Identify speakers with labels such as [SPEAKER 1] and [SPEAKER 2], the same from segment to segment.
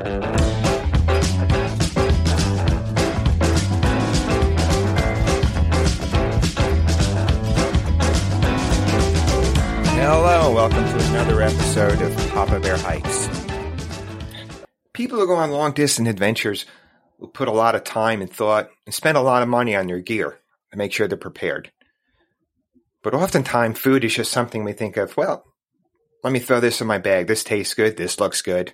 [SPEAKER 1] Hello, welcome to another episode of Papa Bear Hikes. People who go on long distance adventures will put a lot of time and thought and spend a lot of money on their gear to make sure they're prepared. But oftentimes, food is just something we think of, well, let me throw this in my bag. This tastes good. This looks good.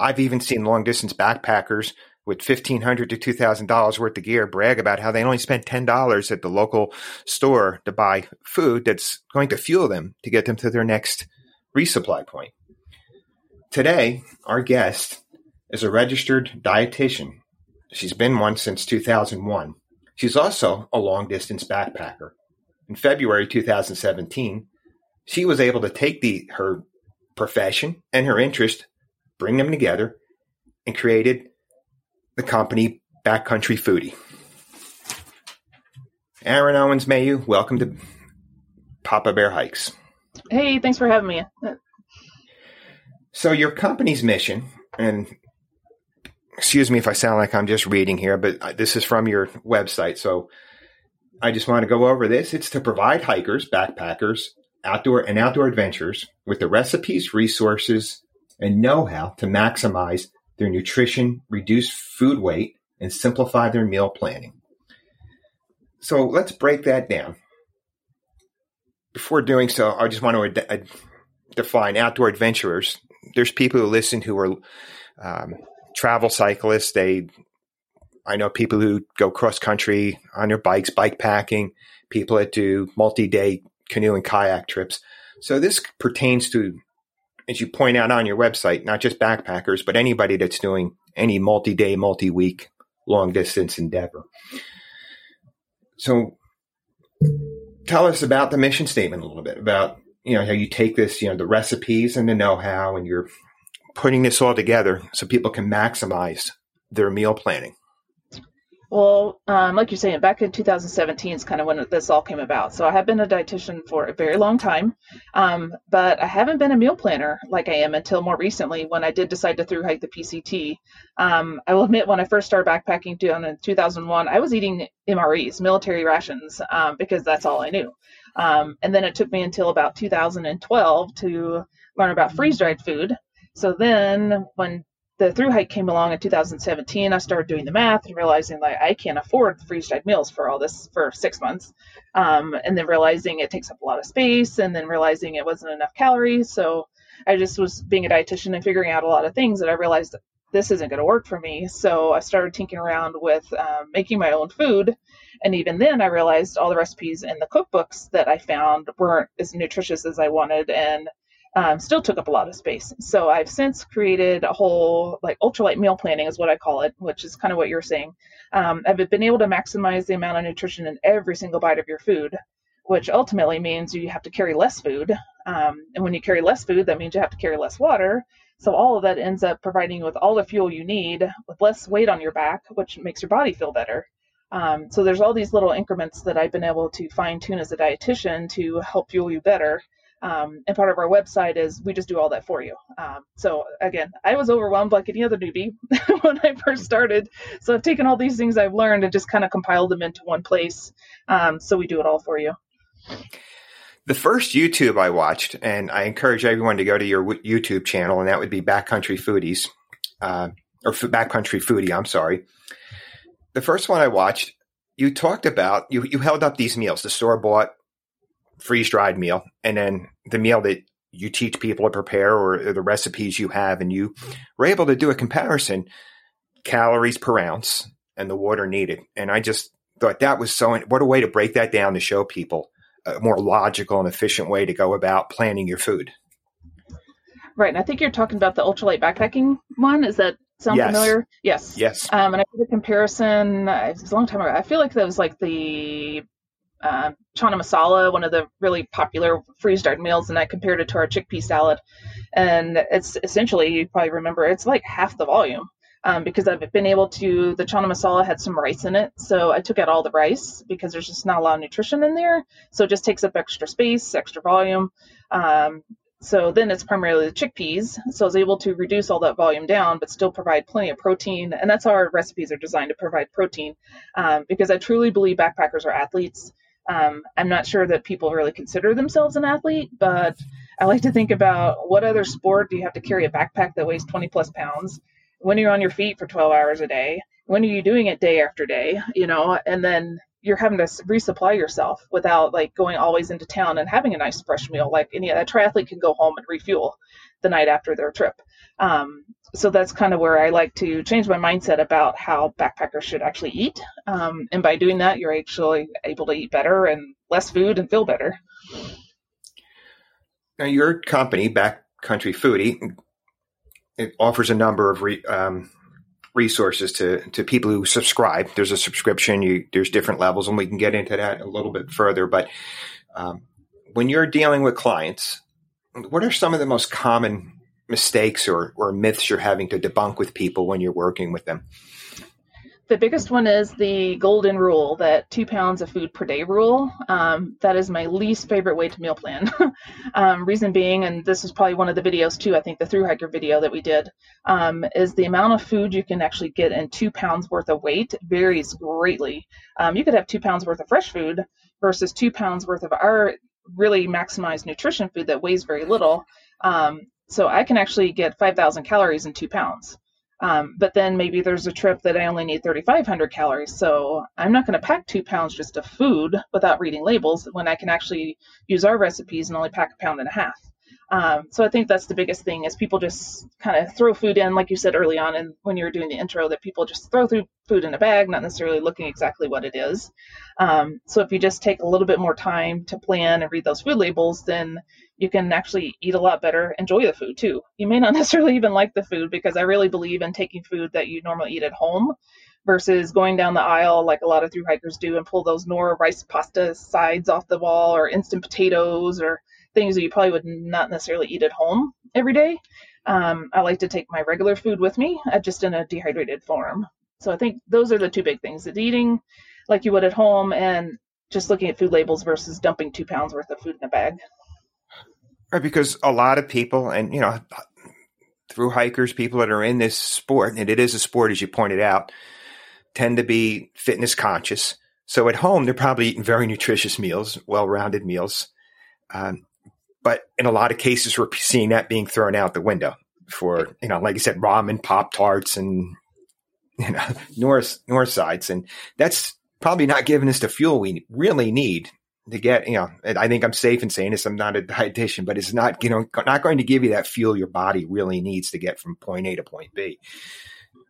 [SPEAKER 1] I've even seen long distance backpackers with 1,500 to $2,000 worth of gear brag about how they only spent $10 at the local store to buy food that's going to fuel them to get them to their next resupply point. Today, our guest is a registered dietitian. She's been one since 2001. She's also a long distance backpacker. In February 2017, she was able to take the her profession and her interest, bring them together, and created the company Backcountry Foodie. Aaron Owens Mayhew, welcome to Papa Bear Hikes.
[SPEAKER 2] Hey, thanks for having me.
[SPEAKER 1] So your company's mission, and excuse me if I sound like I'm just reading here, but this is from your website, so I just want to go over this. It's to provide hikers, backpackers, outdoor and outdoor adventures with the recipes, resources, and know-how to maximize their nutrition, reduce food weight, and simplify their meal planning. So let's break that down. Before doing so, I just want to ad- ad- define outdoor adventurers. There's people who listen who are um, travel cyclists. They, I know people who go cross country on their bikes, bike packing. People that do multi-day canoe and kayak trips. So this pertains to, as you point out on your website, not just backpackers, but anybody that's doing any multi-day, multi-week, long distance endeavor. So tell us about the mission statement a little bit about, you know, how you take this, you know, the recipes and the know-how and you're putting this all together so people can maximize their meal planning.
[SPEAKER 2] Well, um, like you're saying, back in 2017 is kind of when this all came about. So I have been a dietitian for a very long time, um, but I haven't been a meal planner like I am until more recently when I did decide to through hike the PCT. Um, I will admit, when I first started backpacking in 2001, I was eating MREs, military rations, um, because that's all I knew. Um, and then it took me until about 2012 to learn about freeze dried food. So then, when the through hike came along in 2017, I started doing the math and realizing like I can't afford freeze dried meals for all this for six months. Um, and then realizing it takes up a lot of space and then realizing it wasn't enough calories. So I just was being a dietitian and figuring out a lot of things that I realized this isn't going to work for me. So I started tinkering around with um, making my own food. And even then, I realized all the recipes in the cookbooks that I found weren't as nutritious as I wanted. And um, still took up a lot of space. So I've since created a whole like ultralight meal planning is what I call it, which is kind of what you're saying. Um, I've been able to maximize the amount of nutrition in every single bite of your food, which ultimately means you have to carry less food. Um, and when you carry less food, that means you have to carry less water. So all of that ends up providing you with all the fuel you need with less weight on your back, which makes your body feel better. Um, so there's all these little increments that I've been able to fine tune as a dietitian to help fuel you better. Um, and part of our website is we just do all that for you. Um, so again, I was overwhelmed like any other newbie when I first started. So I've taken all these things I've learned and just kind of compiled them into one place. Um, so we do it all for you.
[SPEAKER 1] The first YouTube I watched, and I encourage everyone to go to your YouTube channel, and that would be Backcountry Foodies, uh, or Backcountry Foodie. I'm sorry. The first one I watched, you talked about you you held up these meals, the store bought freeze dried meal, and then the meal that you teach people to prepare or, or the recipes you have, and you were able to do a comparison calories per ounce and the water needed. And I just thought that was so, what a way to break that down to show people a more logical and efficient way to go about planning your food.
[SPEAKER 2] Right. And I think you're talking about the ultralight backpacking one. Is that sound
[SPEAKER 1] yes.
[SPEAKER 2] familiar? Yes.
[SPEAKER 1] Yes.
[SPEAKER 2] Um, and I did a comparison. It was a long time ago. I feel like that was like the uh, chana masala, one of the really popular freeze dried meals, and I compared it to our chickpea salad. And it's essentially, you probably remember, it's like half the volume um, because I've been able to, the chana masala had some rice in it. So I took out all the rice because there's just not a lot of nutrition in there. So it just takes up extra space, extra volume. Um, so then it's primarily the chickpeas. So I was able to reduce all that volume down, but still provide plenty of protein. And that's how our recipes are designed to provide protein, um, because I truly believe backpackers are athletes. Um, I'm not sure that people really consider themselves an athlete, but I like to think about what other sport do you have to carry a backpack that weighs 20 plus pounds? When are you're on your feet for 12 hours a day, when are you doing it day after day? You know, and then you're having to resupply yourself without like going always into town and having a nice fresh meal. Like any a triathlete can go home and refuel the night after their trip. Um, so that's kind of where I like to change my mindset about how backpackers should actually eat. Um, and by doing that, you're actually able to eat better and less food and feel better.
[SPEAKER 1] Now, your company, Backcountry Foodie, it offers a number of re, um, resources to to people who subscribe. There's a subscription. You there's different levels, and we can get into that a little bit further. But um, when you're dealing with clients, what are some of the most common mistakes or, or myths you're having to debunk with people when you're working with them?
[SPEAKER 2] The biggest one is the golden rule, that two pounds of food per day rule. Um, that is my least favorite way to meal plan. um, reason being, and this is probably one of the videos too, I think the through hiker video that we did, um, is the amount of food you can actually get in two pounds worth of weight varies greatly. Um, you could have two pounds worth of fresh food versus two pounds worth of our really maximized nutrition food that weighs very little. Um, so I can actually get 5,000 calories in two pounds. Um, but then maybe there's a trip that I only need 3,500 calories. So I'm not going to pack two pounds just of food without reading labels when I can actually use our recipes and only pack a pound and a half. Um, so I think that's the biggest thing is people just kind of throw food in, like you said early on, and when you were doing the intro, that people just throw through food in a bag, not necessarily looking exactly what it is. Um, so if you just take a little bit more time to plan and read those food labels, then you can actually eat a lot better, enjoy the food too. You may not necessarily even like the food because I really believe in taking food that you normally eat at home versus going down the aisle like a lot of through hikers do and pull those Knorr rice pasta sides off the wall or instant potatoes or things that you probably would not necessarily eat at home every day. Um, I like to take my regular food with me, uh, just in a dehydrated form. So I think those are the two big things: eating like you would at home, and just looking at food labels versus dumping two pounds worth of food in a bag.
[SPEAKER 1] Right, because a lot of people, and you know, through hikers, people that are in this sport, and it is a sport, as you pointed out, tend to be fitness conscious. So at home, they're probably eating very nutritious meals, well rounded meals. Um, but in a lot of cases, we're seeing that being thrown out the window for, you know, like you said, ramen, Pop Tarts, and, you know, Knorr, Knorr sides. And that's probably not giving us the fuel we really need to get, you know, I think I'm safe in saying this. I'm not a dietitian, but it's not, you know, not going to give you that fuel your body really needs to get from point A to point B.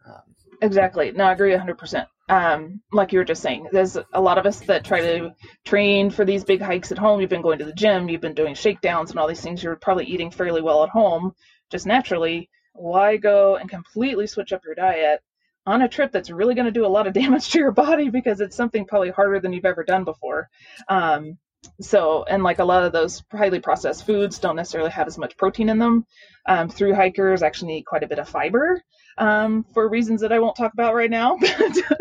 [SPEAKER 2] Um, exactly. No, I agree 100%. Um, like you were just saying, there's a lot of us that try to train for these big hikes at home. You've been going to the gym, you've been doing shakedowns and all these things. You're probably eating fairly well at home, just naturally. Why go and completely switch up your diet on a trip that's really going to do a lot of damage to your body because it's something probably harder than you've ever done before. Um, so, and like a lot of those highly processed foods don't necessarily have as much protein in them. Um, through hikers actually need quite a bit of fiber um, for reasons that I won't talk about right now.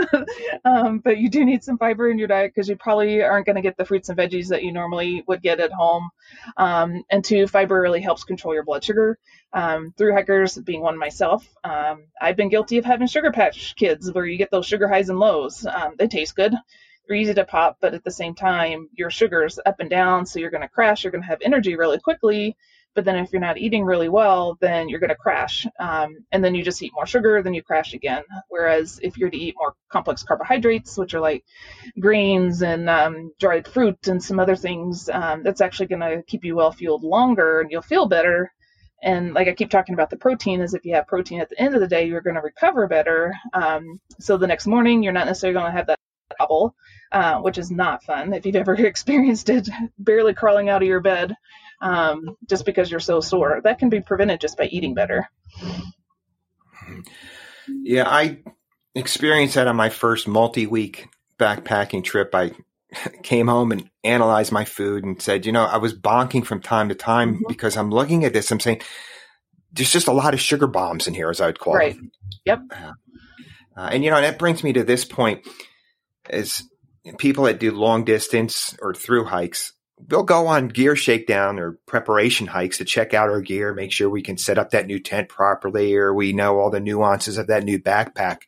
[SPEAKER 2] um, but you do need some fiber in your diet because you probably aren't going to get the fruits and veggies that you normally would get at home. Um, and two, fiber really helps control your blood sugar. Um, through hikers, being one myself, um, I've been guilty of having Sour Patch Kids where you get those sugar highs and lows. They taste good. They're easy to pop, but at the same time, your sugar's up and down, so you're going to crash. You're going to have energy really quickly, but then if you're not eating really well, then you're going to crash. Um, and then you just eat more sugar, then you crash again. Whereas if you're to eat more complex carbohydrates, which are like grains and um, dried fruit and some other things, um, that's actually going to keep you well fueled longer and you'll feel better. And like I keep talking about the protein, is if you have protein at the end of the day, you're going to recover better. Um, so the next morning, you're not necessarily going to have that uh, which is not fun if you've ever experienced it, barely crawling out of your bed um, just because you're so sore. That can be prevented just by eating better.
[SPEAKER 1] Yeah, I experienced that on my first multi week backpacking trip. I came home and analyzed my food and said, you know, I was bonking from time to time mm-hmm. because I'm looking at this. I'm saying, there's just a lot of sugar bombs in here, as I would call
[SPEAKER 2] it.
[SPEAKER 1] right.
[SPEAKER 2] Yep.
[SPEAKER 1] Uh, and, you know, that brings me to this point is people that do long distance or through hikes we'll go on gear shakedown or preparation hikes to check out our gear, make sure we can set up that new tent properly, or we know all the nuances of that new backpack.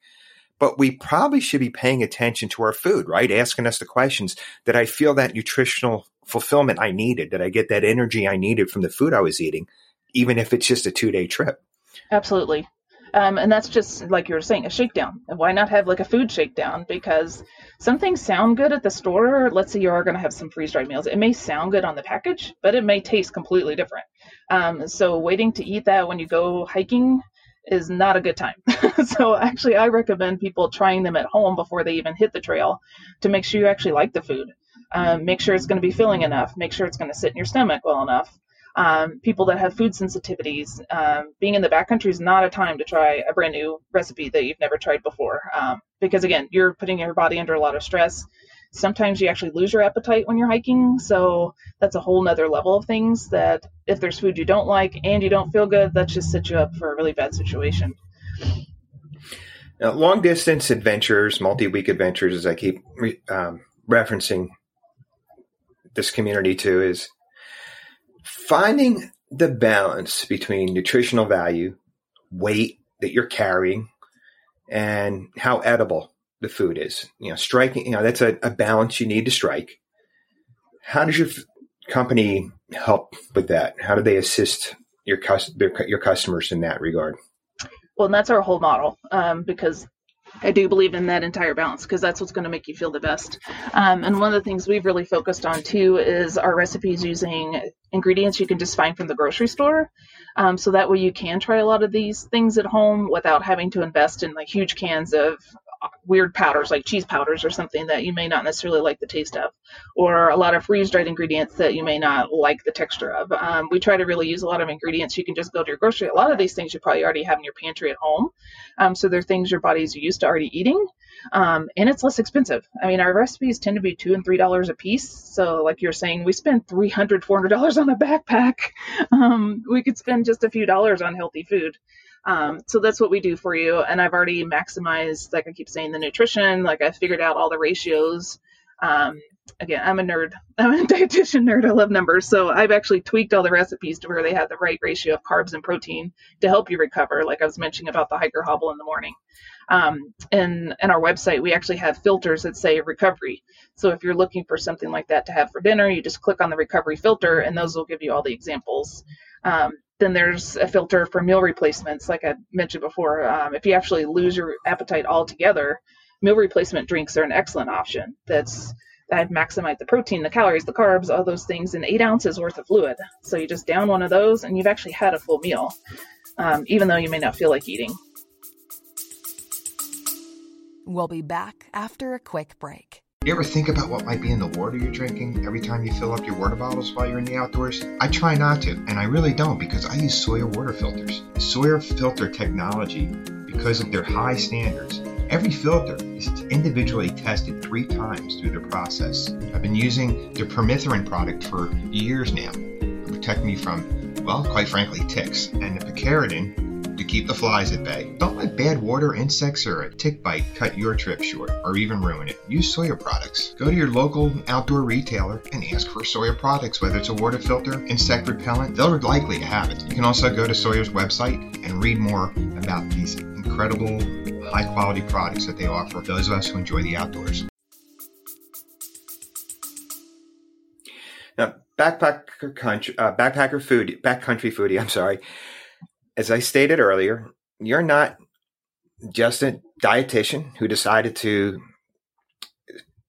[SPEAKER 1] But we probably should be paying attention to our food, right? Asking us the questions that I feel that nutritional fulfillment I needed? Did I get that energy I needed from the food I was eating, even if it's just a two day trip?
[SPEAKER 2] Absolutely. Um, and that's just like you were saying, a shakedown. Why not have like a food shakedown? Because some things sound good at the store. Let's say you are going to have some freeze dried meals. It may sound good on the package, but it may taste completely different. Um, so waiting to eat that when you go hiking is not a good time. so actually, I recommend people trying them at home before they even hit the trail to make sure you actually like the food. Um, make sure it's going to be filling enough. Make sure it's going to sit in your stomach well enough um, people that have food sensitivities. Um, being in the backcountry is not a time to try a brand new recipe that you've never tried before, um, because again, you're putting your body under a lot of stress. Sometimes you actually lose your appetite when you're hiking, so that's a whole nother level of things. That if there's food you don't like and you don't feel good, that just sets you up for a really bad situation.
[SPEAKER 1] Now, long distance adventures, multi week adventures, as I keep re- um, referencing this community to, is finding the balance between nutritional value, weight that you're carrying, and how edible the food is. You know, striking, you know, that's a, a balance you need to strike. How does your f- company help with that? How do they assist your, cus- their, your customers in that regard?
[SPEAKER 2] Well, and that's our whole model um, because I do believe in that entire balance because that's what's going to make you feel the best. Um, and one of the things we've really focused on too is our recipes using ingredients you can just find from the grocery store. Um, so that way you can try a lot of these things at home without having to invest in like huge cans of weird powders like cheese powders or something that you may not necessarily like the taste of, or a lot of freeze dried ingredients that you may not like the texture of. Um, we try to really use a lot of ingredients you can just go to your grocery. A lot of these things you probably already have in your pantry at home. Um, so they're things your body's used to already eating. Um, and it's less expensive. I mean, our recipes tend to be two and three dollars a piece. So, like you're saying, we spend three hundred, four hundred dollars on a backpack. Um, we could spend just a few dollars on healthy food. Um, so that's what we do for you. And I've already maximized, like I keep saying, the nutrition. Like I figured out all the ratios. Um, again, I'm a nerd. I'm a dietitian nerd. I love numbers. So I've actually tweaked all the recipes to where they have the right ratio of carbs and protein to help you recover. Like I was mentioning about the hiker hobble in the morning. Um, and in our website, we actually have filters that say recovery. So if you're looking for something like that to have for dinner, you just click on the recovery filter, and those will give you all the examples. Um, then there's a filter for meal replacements, like I mentioned before. Um, if you actually lose your appetite altogether, meal replacement drinks are an excellent option. That's I've maximized the protein, the calories, the carbs, all those things in eight ounces worth of fluid. So you just down one of those, and you've actually had a full meal, um, even though you may not feel like eating.
[SPEAKER 3] We'll be back after a quick break.
[SPEAKER 1] You ever think about what might be in the water you're drinking every time you fill up your water bottles while you're in the outdoors? I try not to, and I really don't because I use Sawyer water filters. Sawyer filter technology, because of their high standards, every filter is individually tested three times through the process. I've been using the permethrin product for years now to protect me from, well, quite frankly, ticks, and the picaridin to keep the flies at bay. Don't let bad water, insects, or a tick bite cut your trip short or even ruin it. Use Sawyer products. Go to your local outdoor retailer and ask for Sawyer products, whether it's a water filter, insect repellent, they're likely to have it. You can also go to Sawyer's website and read more about these incredible high quality products that they offer those of us who enjoy the outdoors. Now, backpacker country, uh, backpacker food, backcountry foodie. I'm sorry as I stated earlier, you're not just a dietitian who decided to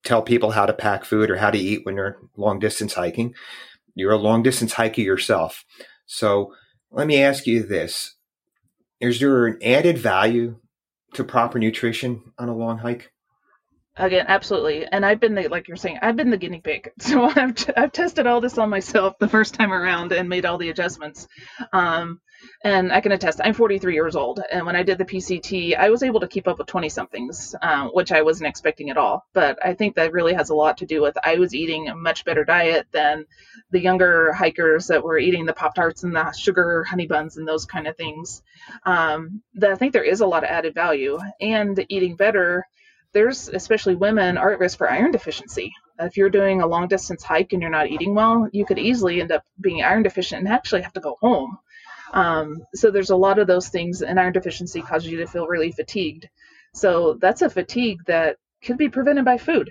[SPEAKER 1] tell people how to pack food or how to eat when they're long distance hiking. You're a long distance hiker yourself. So let me ask you this. Is there an added value to proper nutrition on a long hike?
[SPEAKER 2] Again, absolutely. And I've been the, like you're saying, I've been the guinea pig. So I've, t- I've tested all this on myself the first time around and made all the adjustments. Um, and I can attest, I'm 43 years old. And when I did the PCT, I was able to keep up with 20 somethings, um, which I wasn't expecting at all. But I think that really has a lot to do with I was eating a much better diet than the younger hikers that were eating the Pop Tarts and the sugar honey buns and those kind of things. Um, that I think there is a lot of added value. And eating better there's especially women are at risk for iron deficiency. If you're doing a long distance hike and you're not eating well, you could easily end up being iron deficient and actually have to go home. Um, so there's a lot of those things, and iron deficiency causes you to feel really fatigued. So that's a fatigue that could be prevented by food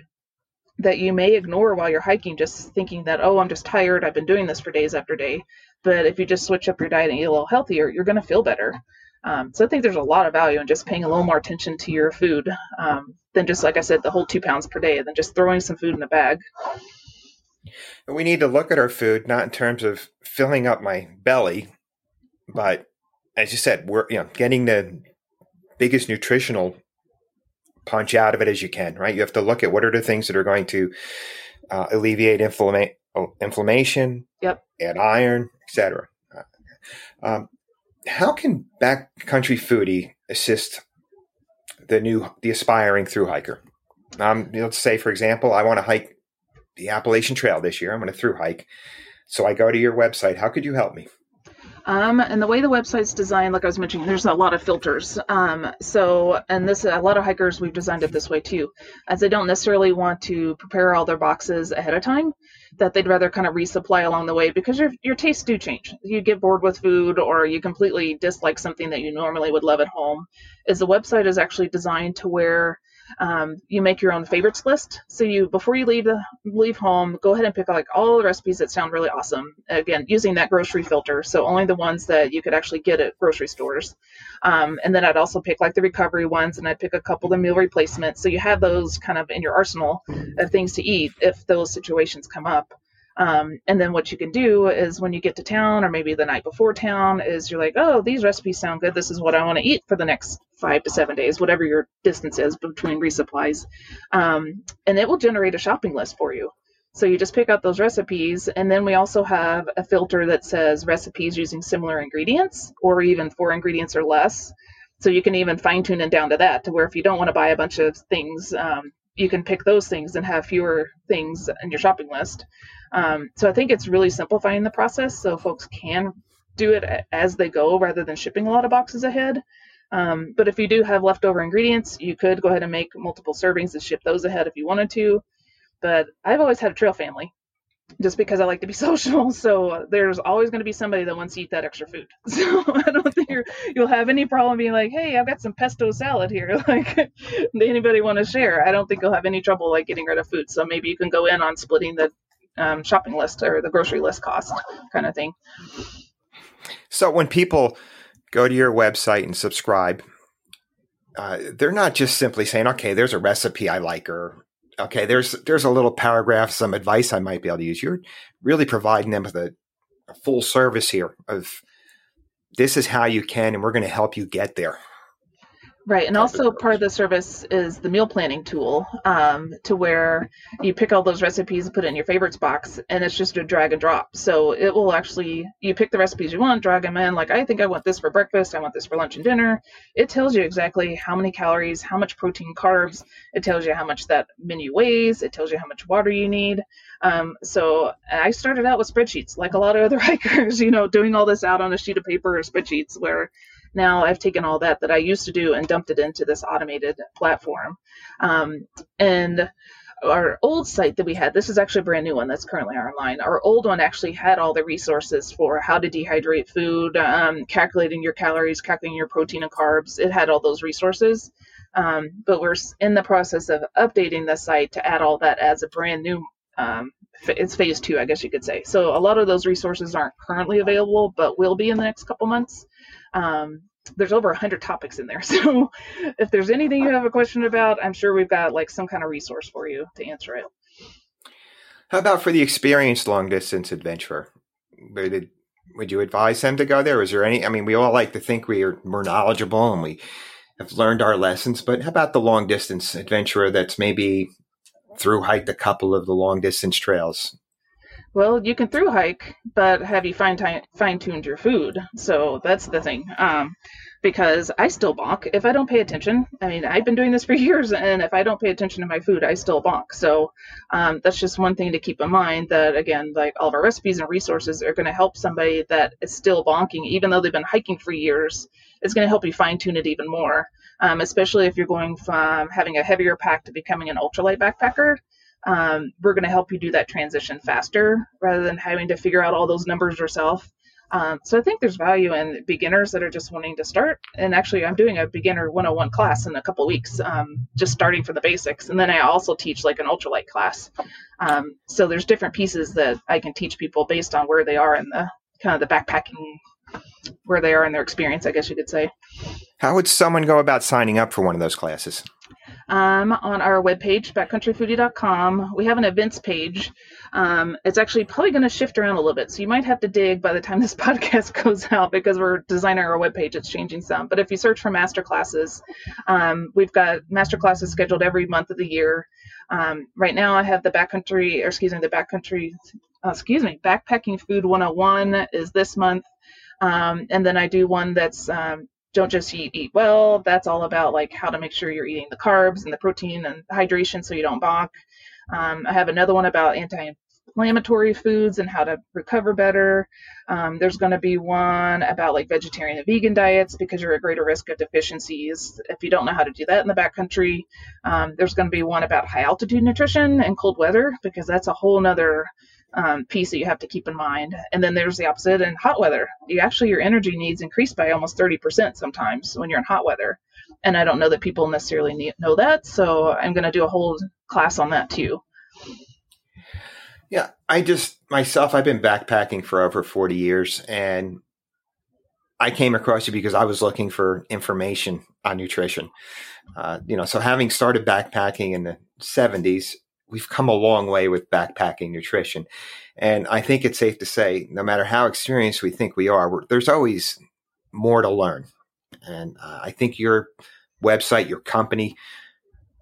[SPEAKER 2] that you may ignore while you're hiking, just thinking that, oh, I'm just tired. I've been doing this for days after day. But if you just switch up your diet and eat a little healthier, you're going to feel better. Um, so I think there's a lot of value in just paying a little more attention to your food um, than just, like I said, the whole two pounds per day, and then just throwing some food in a bag.
[SPEAKER 1] We need to look at our food not in terms of filling up my belly, but as you said, we're you know getting the biggest nutritional punch out of it as you can, right? You have to look at what are the things that are going to uh, alleviate inflama- oh, inflammation,
[SPEAKER 2] yep.
[SPEAKER 1] add iron, etc. Uh, um, how can backcountry foodie assist the new the aspiring through hiker? Um, let's say, for example, I want to hike the Appalachian Trail this year. I'm going to through hike, so I go to your website. How could you help me?
[SPEAKER 2] Um, and the way the website's designed, like I was mentioning, there's a lot of filters. Um, so, and this, a lot of hikers, we've designed it this way too, as they don't necessarily want to prepare all their boxes ahead of time, that they'd rather kind of resupply along the way because your, your tastes do change. You get bored with food or you completely dislike something that you normally would love at home. Is the website is actually designed to where um, you make your own favorites list. So you before you leave the leave home, go ahead and pick like all the recipes that sound really awesome. Again, using that grocery filter, so only the ones that you could actually get at grocery stores. Um, and then I'd also pick like the recovery ones, and I'd pick a couple of meal replacements. So you have those kind of in your arsenal of things to eat if those situations come up. Um, and then what you can do is when you get to town or maybe the night before town is you're like, oh, these recipes sound good. This is what I want to eat for the next five to seven days, whatever your distance is between resupplies. Um, and it will generate a shopping list for you. So you just pick out those recipes, and then we also have a filter that says recipes using similar ingredients or even four ingredients or less. So you can even fine tune it down to that, to where if you don't want to buy a bunch of things, um, you can pick those things and have fewer things in your shopping list. Um, so I think it's really simplifying the process so folks can do it as they go rather than shipping a lot of boxes ahead. Um, but if you do have leftover ingredients, you could go ahead and make multiple servings and ship those ahead if you wanted to. But I've always had a trail family just because I like to be social. So there's always going to be somebody that wants to eat that extra food. So I don't think you will have any problem being like, hey, I've got some pesto salad here. Like, anybody want to share? I don't think you'll have any trouble like getting rid of food. So maybe you can go in on splitting the um, shopping list or the grocery list cost kind of thing.
[SPEAKER 1] So when people go to your website and subscribe, uh, they're not just simply saying, "Okay, there's a recipe I like," or "Okay, there's there's a little paragraph, some advice I might be able to use." You're really providing them with a, a full service here of this is how you can, and we're going to help you get there.
[SPEAKER 2] Right, and also part of the service is the meal planning tool, um, to where you pick all those recipes and put it in your favorites box, and it's just a drag and drop. So it will actually you pick the recipes you want, drag them in. Like I think I want this for breakfast, I want this for lunch and dinner. It tells you exactly how many calories, how much protein, carbs. It tells you how much that menu weighs. It tells you how much water you need. Um, so I started out with spreadsheets, like a lot of other hikers, you know, doing all this out on a sheet of paper or spreadsheets where now I've taken all that that I used to do and dumped it into this automated platform. Um, and our old site that we had, this is actually a brand new one that's currently online. Our old one actually had all the resources for how to dehydrate food, um, calculating your calories, calculating your protein and carbs. It had all those resources. Um, but we're in the process of updating the site to add all that as a brand new um, it's phase two, I guess you could say. So a lot of those resources aren't currently available, but will be in the next couple months. Um, there's over 100 topics in there. So if there's anything you have a question about, I'm sure we've got like some kind of resource for you to answer it.
[SPEAKER 1] How about for the experienced long distance adventurer? Would, would you advise them to go there? Is there any? I mean, we all like to think we are more knowledgeable and we have learned our lessons, but how about the long distance adventurer that's maybe through hiked a couple of the long distance trails?
[SPEAKER 2] Well, you can through hike, but have you fine fine tuned your food? So that's the thing. Um, because I still bonk if I don't pay attention. I mean, I've been doing this for years, and if I don't pay attention to my food, I still bonk. So um, that's just one thing to keep in mind. That again, like all of our recipes and resources are going to help somebody that is still bonking, even though they've been hiking for years. It's going to help you fine tune it even more, um, especially if you're going from having a heavier pack to becoming an ultralight backpacker um, we're going to help you do that transition faster rather than having to figure out all those numbers yourself. Um, so I think there's value in beginners that are just wanting to start. And actually, I'm doing a beginner 101 class in a couple weeks, um, just starting from the basics. And then I also teach like an ultralight class. Um, so there's different pieces that I can teach people based on where they are in the kind of the backpacking, where they are in their experience, I guess you could say.
[SPEAKER 1] How would someone go about signing up for one of those classes?
[SPEAKER 2] Um, on our webpage, backcountryfoodie.com. We have an events page. Um, it's actually probably going to shift around a little bit, so you might have to dig by the time this podcast goes out because we're designing our webpage. It's changing some. But if you search for master classes, um, we've got master classes scheduled every month of the year. Um, right now, I have the backcountry, or excuse me, the backcountry, uh, excuse me, backpacking food 101 is this month. Um, and then I do one that's um, don't just eat eat well. That's all about like how to make sure you're eating the carbs and the protein and hydration so you don't bonk um, i have another one about anti-inflammatory foods and how to recover better. Um, there's going to be one about like vegetarian and vegan diets because you're at greater risk of deficiencies if you don't know how to do that in the backcountry. Um, there's going to be one about high altitude nutrition and cold weather because that's a whole nother um, piece that you have to keep in mind. And then there's the opposite in hot weather. You actually your energy needs increase by almost 30% sometimes when you're in hot weather. And I don't know that people necessarily need, know that, so I'm going to do a whole class on that too.
[SPEAKER 1] Yeah, I just myself I've been backpacking for over 40 years and I came across you because I was looking for information on nutrition. Uh, you know, so having started backpacking in the 70s, we've come a long way with backpacking nutrition. And I think it's safe to say, no matter how experienced we think we are, there's always more to learn. And uh, I think your website, your company,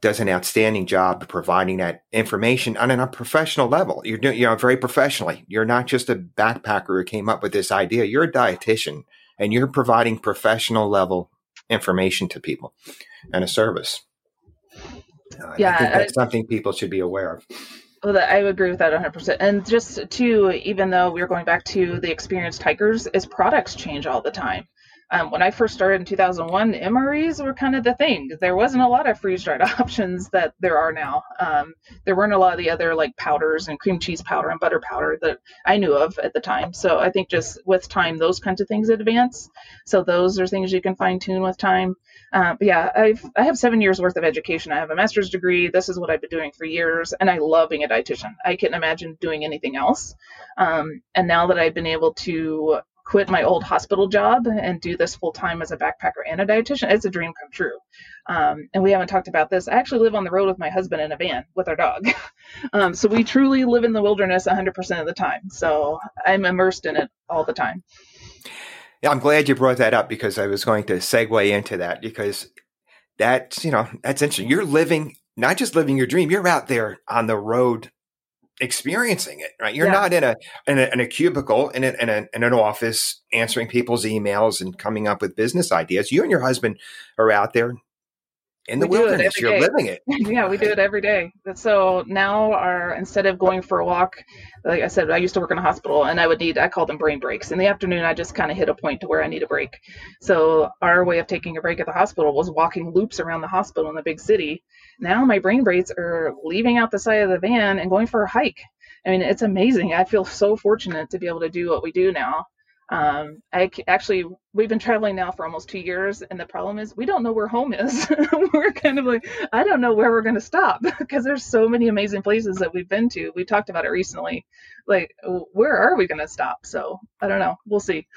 [SPEAKER 1] does an outstanding job of providing that information on a professional level. You're doing, you know, very professionally. You're not just a backpacker who came up with this idea. You're a dietitian, and you're providing professional level information to people and a service. Uh, yeah, I think that's I, something people should be aware of.
[SPEAKER 2] Well, I agree with that 100%. And just to, even though we are going back to the experienced hikers, is products change all the time. Um, when I first started in 2001, MREs were kind of the thing. There wasn't a lot of freeze dried options that there are now. Um, there weren't a lot of the other like powders and cream cheese powder and butter powder that I knew of at the time. So I think just with time, those kinds of things advance. So those are things you can fine tune with time. Uh, but yeah, I've I have seven years worth of education. I have a master's degree. This is what I've been doing for years, and I love being a dietitian. I couldn't imagine doing anything else. Um, and now that I've been able to quit my old hospital job and do this full time as a backpacker and a dietitian, it's a dream come true. Um, and we haven't talked about this. I actually live on the road with my husband in a van with our dog. um, so we truly live in the wilderness 100% of the time. So I'm immersed in it all the time.
[SPEAKER 1] Yeah, I'm glad you brought that up because I was going to segue into that because that's, you know, that's interesting. You're living, not just living your dream, you're out there on the road experiencing it, right? You're yeah. not in a, in a, in a cubicle in, a, in, a, in an office answering people's emails and coming up with business ideas. You and your husband are out there in the we wilderness. You're day. living it.
[SPEAKER 2] yeah, we do it every day. So now, our instead of going for a walk, like I said, I used to work in a hospital, and I would need I call them brain breaks. In the afternoon, I just kind of hit a point to where I need a break. So our way of taking a break at the hospital was walking loops around the hospital in the big city. Now my brain breaks are leaving out the side of the van and going for a hike. I mean, it's amazing. I feel so fortunate to be able to do what we do now. Um, I actually we've been traveling now for almost two years, and the problem is we don't know where home is. we're kind of like I don't know where we're going to stop because there's so many amazing places that we've been to. We talked about it recently. Like, where are we going to stop? So I don't know. We'll see.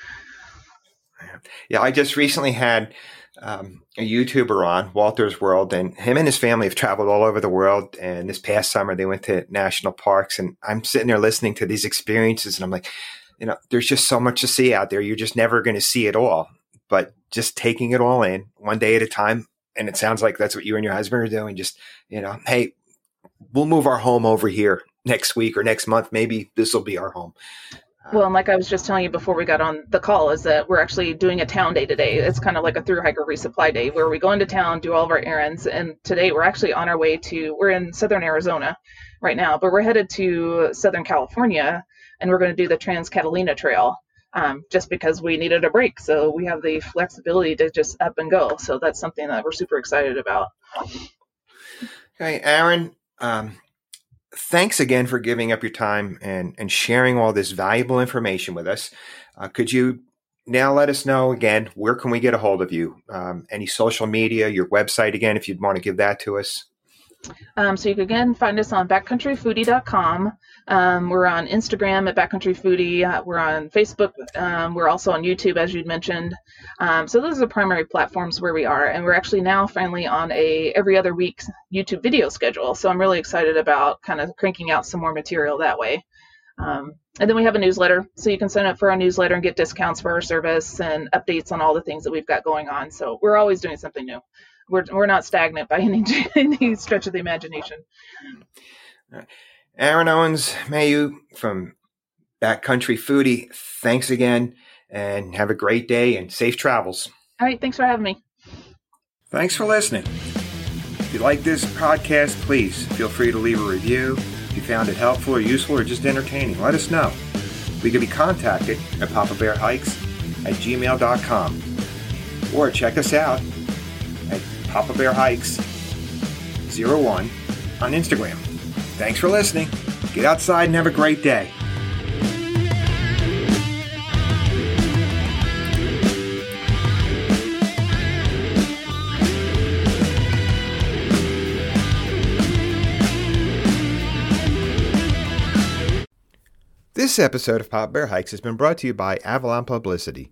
[SPEAKER 1] Yeah, I just recently had um, a YouTuber on Walter's World, and him and his family have traveled all over the world. And this past summer, they went to national parks, and I'm sitting there listening to these experiences, and I'm like you know, there's just so much to see out there. You're just never going to see it all. But just taking it all in one day at a time. And it sounds like that's what you and your husband are doing. Just, you know, hey, we'll move our home over here next week or next month. Maybe this will be our home.
[SPEAKER 2] Uh, well, and like I was just telling you before we got on the call, is that we're actually doing a town day today. It's kind of like a through hiker resupply day where we go into town, do all of our errands, and today we're actually on our way to. We're in southern Arizona right now, but we're headed to Southern California and we're going to do the Trans Catalina Trail um, just because we needed a break. So we have the flexibility to just up and go. So that's something that we're super excited about.
[SPEAKER 1] Okay, Aaron. Um, thanks again for giving up your time and, and sharing all this valuable information with us. Uh, could you now let us know again where can we get a hold of you? Um, any social media, your website again, if you'd want to give that to us.
[SPEAKER 2] Um, so you can again find us on backcountryfoodie.com. Um, we're on Instagram at backcountryfoodie. Uh, we're on Facebook. Um, we're also on YouTube, as you'd mentioned. Um, so those are the primary platforms where we are, and we're actually now finally on a every other week YouTube video schedule. So I'm really excited about kind of cranking out some more material that way. Um, and then we have a newsletter, so you can sign up for our newsletter and get discounts for our service and updates on all the things that we've got going on. So we're always doing something new we're we're not stagnant by any any stretch of the imagination.
[SPEAKER 1] Aaron Owens Mayhew from Backcountry Foodie, thanks again and have a great day and safe travels.
[SPEAKER 2] All right, thanks for having me.
[SPEAKER 1] Thanks for listening. If you like this podcast, please feel free to leave a review. If you found it helpful or useful or just entertaining, let us know. We can be contacted at Papa Bear Hikes at gmail.com or check us out Papa Bear Hikes 01 on Instagram. Thanks for listening. Get outside and have a great day. This episode of Pop Bear Hikes has been brought to you by Avalon Publicity.